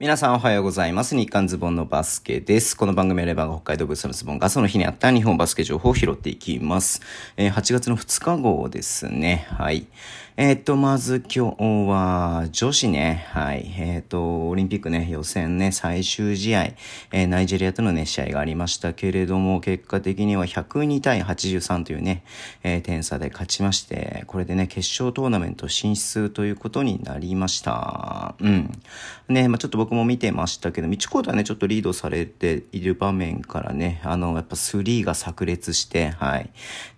皆さんおはようございます。日刊ズボンのバスケです。この番組はレバーが北海道ブースのズボンがその日にあった日本バスケ情報を拾っていきます。えー8月の2日号ですね。はい。えーと、まず今日は女子ね。はい。えーと、オリンピックね、予選ね、最終試合、えナイジェリアとのね、試合がありましたけれども、結果的には102対83というね、え点差で勝ちまして、これでね、決勝トーナメント進出ということになりました。うん。ね、まあちょっと僕も見てましたけど、1コートはね、ちょっとリードされている場面からね、あの、やっぱスリーが炸裂して、はい。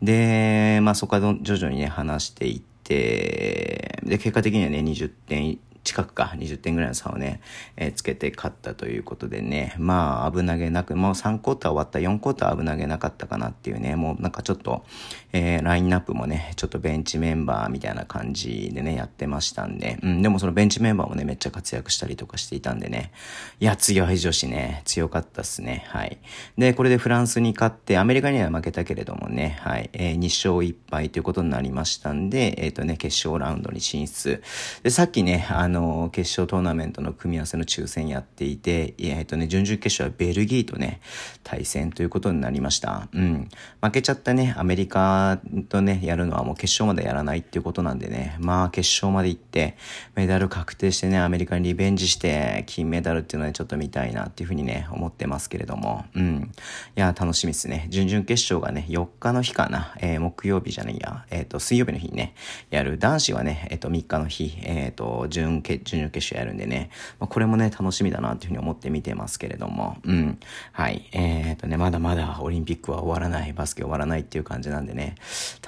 で、まあそこから徐々にね、話していって、で、結果的にはね、20点近くか、20点ぐらいの差をね、えーつけて勝ったということでね、まあ危なげなく、もう3クォーター終わった4クォーター危なげなかったかなっていうね、もうなんかちょっと、えーラインナップもね、ちょっとベンチメンバーみたいな感じでね、やってましたんで、うん、でもそのベンチメンバーもね、めっちゃ活躍したりとかしていたんでね、いや、強い女子ね、強かったっすね、はい。で、これでフランスに勝って、アメリカには負けたけれどもね、はい、えー2勝1敗ということになりましたんで、えっ、とね、決勝ラウンドに進出。で、さっきね、あのの決勝トーナメントの組み合わせの抽選やっていて、えっ、とね、準々決勝はベルギーとね、対戦ということになりました。うん。負けちゃったね、アメリカとね、やるのはもう決勝までやらないっていうことなんでね、まあ決勝まで行って、メダル確定してね、アメリカにリベンジして、金メダルっていうのはねちょっと見たいなっていうふうにね、思ってますけれども、うん。いや、楽しみですね。準々決勝がね、4日の日かな、えー木曜日じゃないや、えっ、と、水曜日の日にね、やる。男子はね、えっ、と、3日の日、えっ、と、準決、準々決勝やるんでね、まあ、これもね、楽しみだなっていうふうに思って見てますけれども、うん。はい。えっ、とね、まだまだオリンピックは終わらない、バスケ終わらないっていう感じなんでね、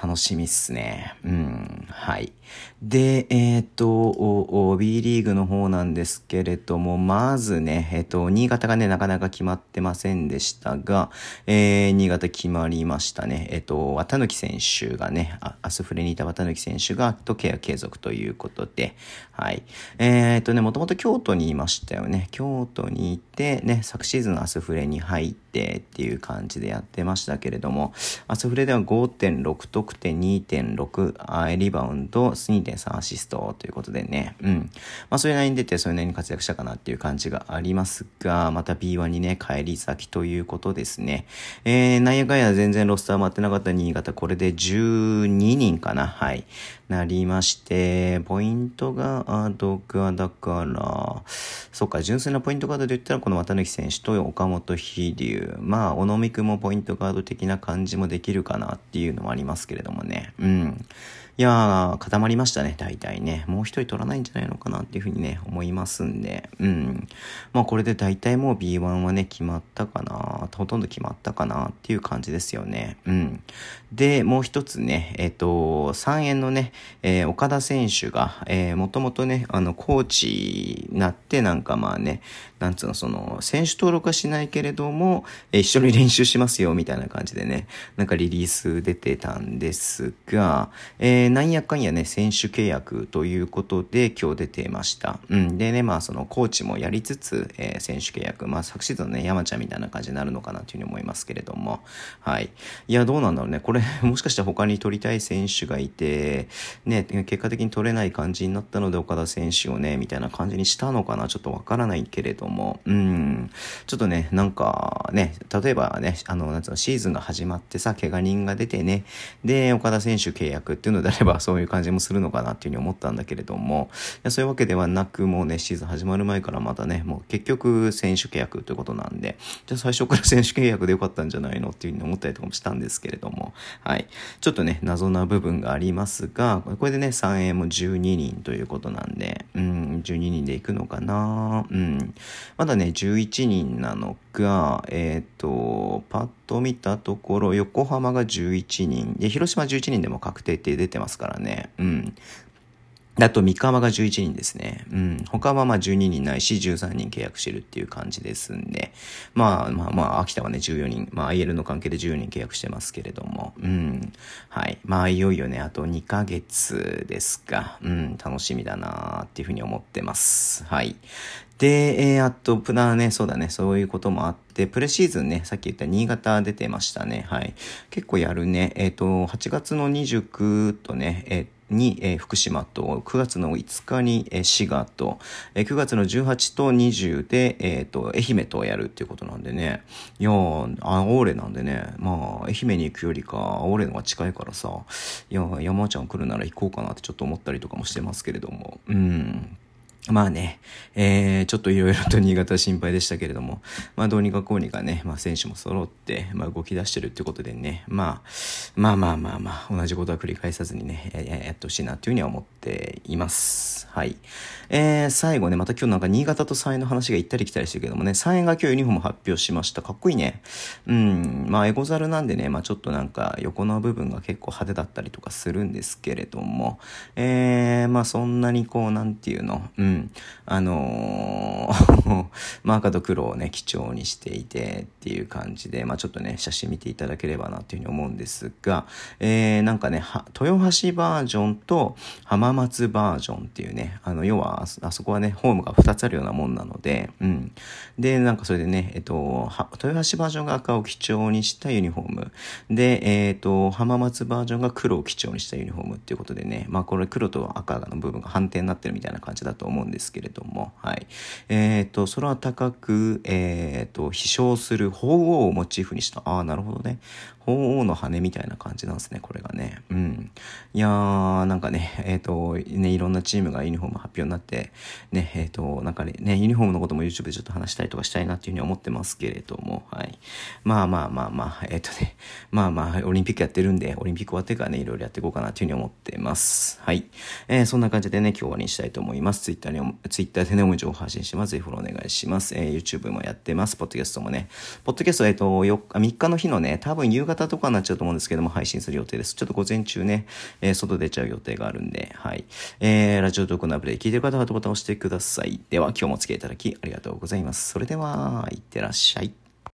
楽しみっすね。うん。はい。で、えっ、と、B リーグの方なんですけれども、まずね、えっ、と、新潟がね、なかなか決まってませんでしたが、えー、新潟決まりましたね。えっ、と、綿貫選手がね、アスフレにいた綿貫選手が、とケア継続ということで、はい。えっ、とね、もともと京都にいましたよね。京都にいて、ね、昨シーズンアスフレに入ってっていう感じでやってましたけれども、アスフレでは5.6得点、2.6リバウンド、2.3アシストということでね、うん。まあ、それなりに出て、それなりに活躍したかなっていう感じがありますが、また B1 にね、帰り咲きということですね。えー、なんやかんや全然ロスター回ってなかった新潟、これで12人かな、はい。なりまして、ポイントガードが、だから、そっか、純粋なポイントガードで言ったら、この綿貫選手と岡本飛龍、まあ、小野美くもポイントガード的な感じもできるかなっていうのもありますけれどもね。うん。いやー、固まりましたね、大体ね。もう一人取らないんじゃないのかなっていうふうにね、思いますんで。うん。まあ、これで大体もう B1 はね、決まったかな。ほとんど決まったかなっていう感じですよね。うん。で、もう一つね、えっ、と、3円のね、えー岡田選手が、えー、もともとね、あの、コーチになって、なんかまあね、なんつうの、その、選手登録はしないけれども、一緒に練習しますよ、みたいな感じでね、なんかリリース出てたんですが、えーなんやかんやね、選手契約ということで今日出てました。うん。でね、まあそのコーチもやりつつ、えー選手契約、まあ昨シーズンね、山ちゃんみたいな感じになるのかなというふうに思いますけれども、はい。いや、どうなんだろうね。これ、もしかしたら他に取りたい選手がいて、ね、結果的に取れない感じになったので、岡田選手をね、みたいな感じにしたのかな、ちょっとわからないけれども、うん。ちょっとね、なんかね、例えばね、あの、なんつうの、シーズンが始まってさ、怪我人が出てね、で、岡田選手契約っていうのであれば、そういう感じもするのかなっていうふうに思ったんだけれども、いやそういうわけではなく、もうね、シーズン始まる前からまたね、もう結局選手契約ということなんで、じゃあ最初から選手契約でよかったんじゃないのっていうふうに思ったりとかもしたんですけれども、はい。ちょっとね、謎な部分がありますが、これでね、3円も12人ということなんで、うん、12人で行くのかなうん。まだね、11人なのが、えっ、と、パッと見たところ、横浜が11人、で、広島11人でも確定って出てますからね、うん。あと、三河が11人ですね。うん。他はまあ12人ないし、13人契約してるっていう感じですんで。まあまあまあ、秋田はね、14人。まあ、IL の関係で14人契約してますけれども。うん。はい。まあ、いよいよね、あと2ヶ月ですが、うん、楽しみだなーっていうふうに思ってます。はい。で、えー、あと、プナーね、そうだね、そういうこともあって、プレシーズンね、さっき言った新潟出てましたね。はい。結構やるね。えっ、と、8月の29とね、えっーに、えー、福島と、9月の5日に、えー、滋賀と、えー、9月の18と20で、えっ、と、愛媛とやるっていうことなんでね。いやー、青俺なんでね、まあ、愛媛に行くよりか、青俺のが近いからさ、いや、山ちゃん来るなら行こうかなってちょっと思ったりとかもしてますけれども、うん。まあね、えー、ちょっといろいろと新潟心配でしたけれども、まあどうにかこうにかね、まあ選手も揃って、まあ動き出してるってことでね、まあ、まあまあまあまあ、同じことは繰り返さずにね、ややってほしいなというふうには思っています。はい。えー、最後ね、また今日なんか新潟と3円の話が行ったり来たりしてるけどもね、3円が今日ユニフォーム発表しました。かっこいいね。うん、まあエゴザルなんでね、まあちょっとなんか横の部分が結構派手だったりとかするんですけれども、えー、まあそんなにこう、なんていうの、うん、あのー、まあ赤と黒をね、基調にしていてっていう感じで、まあちょっとね、写真見ていただければなっていうふうに思うんですが、えー、なんかね、豊橋バージョンと浜松バージョンっていうね、あの、要はあそこはね、ホームが2つあるようなもんなので、うん。で、なんかそれでね、えっと、豊橋バージョンが赤を基調にしたユニフォーム。で、えっと、浜松バージョンが黒を基調にしたユニフォームっていうことでね、まあこれ黒と赤の部分が反転になってるみたいな感じだと思うんですけれども、はい。えっ、ー、と、空高く、えっ、ー、と、飛翔する鳳凰をモチーフにした、ああ、なるほどね。鳳凰の羽みたいな感じなんですね、これがね。うん。いやー、なんかね、えっ、ー、と、ね、いろんなチームがユニフォーム発表になって、ね、えっ、ー、と、なんかね、ユニフォームのことも YouTube でちょっと話したりとかしたいなっていうふうに思ってますけれども、はい。まあまあまあまあ、えっ、ー、とね、まあまあ、オリンピックやってるんで、オリンピック終わってからね、いろいろやっていこうかなっていうふうに思ってます。はい。えー、そんな感じでね、今日終わりにしたいと思います。Twitter に、Twitter でね、主情報発信します。ぜひフォローお願いします。えー、YouTube もやってます。ポッドキャストもね。ポッドキャスト、えっ、と、4日、3日の日のね、多分夕方とかになっちゃうと思うんですけども、配信する予定です。ちょっと午前中ね、えー、外出ちゃう予定があるんで、はい。えー、ラジオトークのアプリで聞いてる方はボタンを押してください。では、今日もお付き合いいただきありがとうございます。それでは、いってらっしゃい。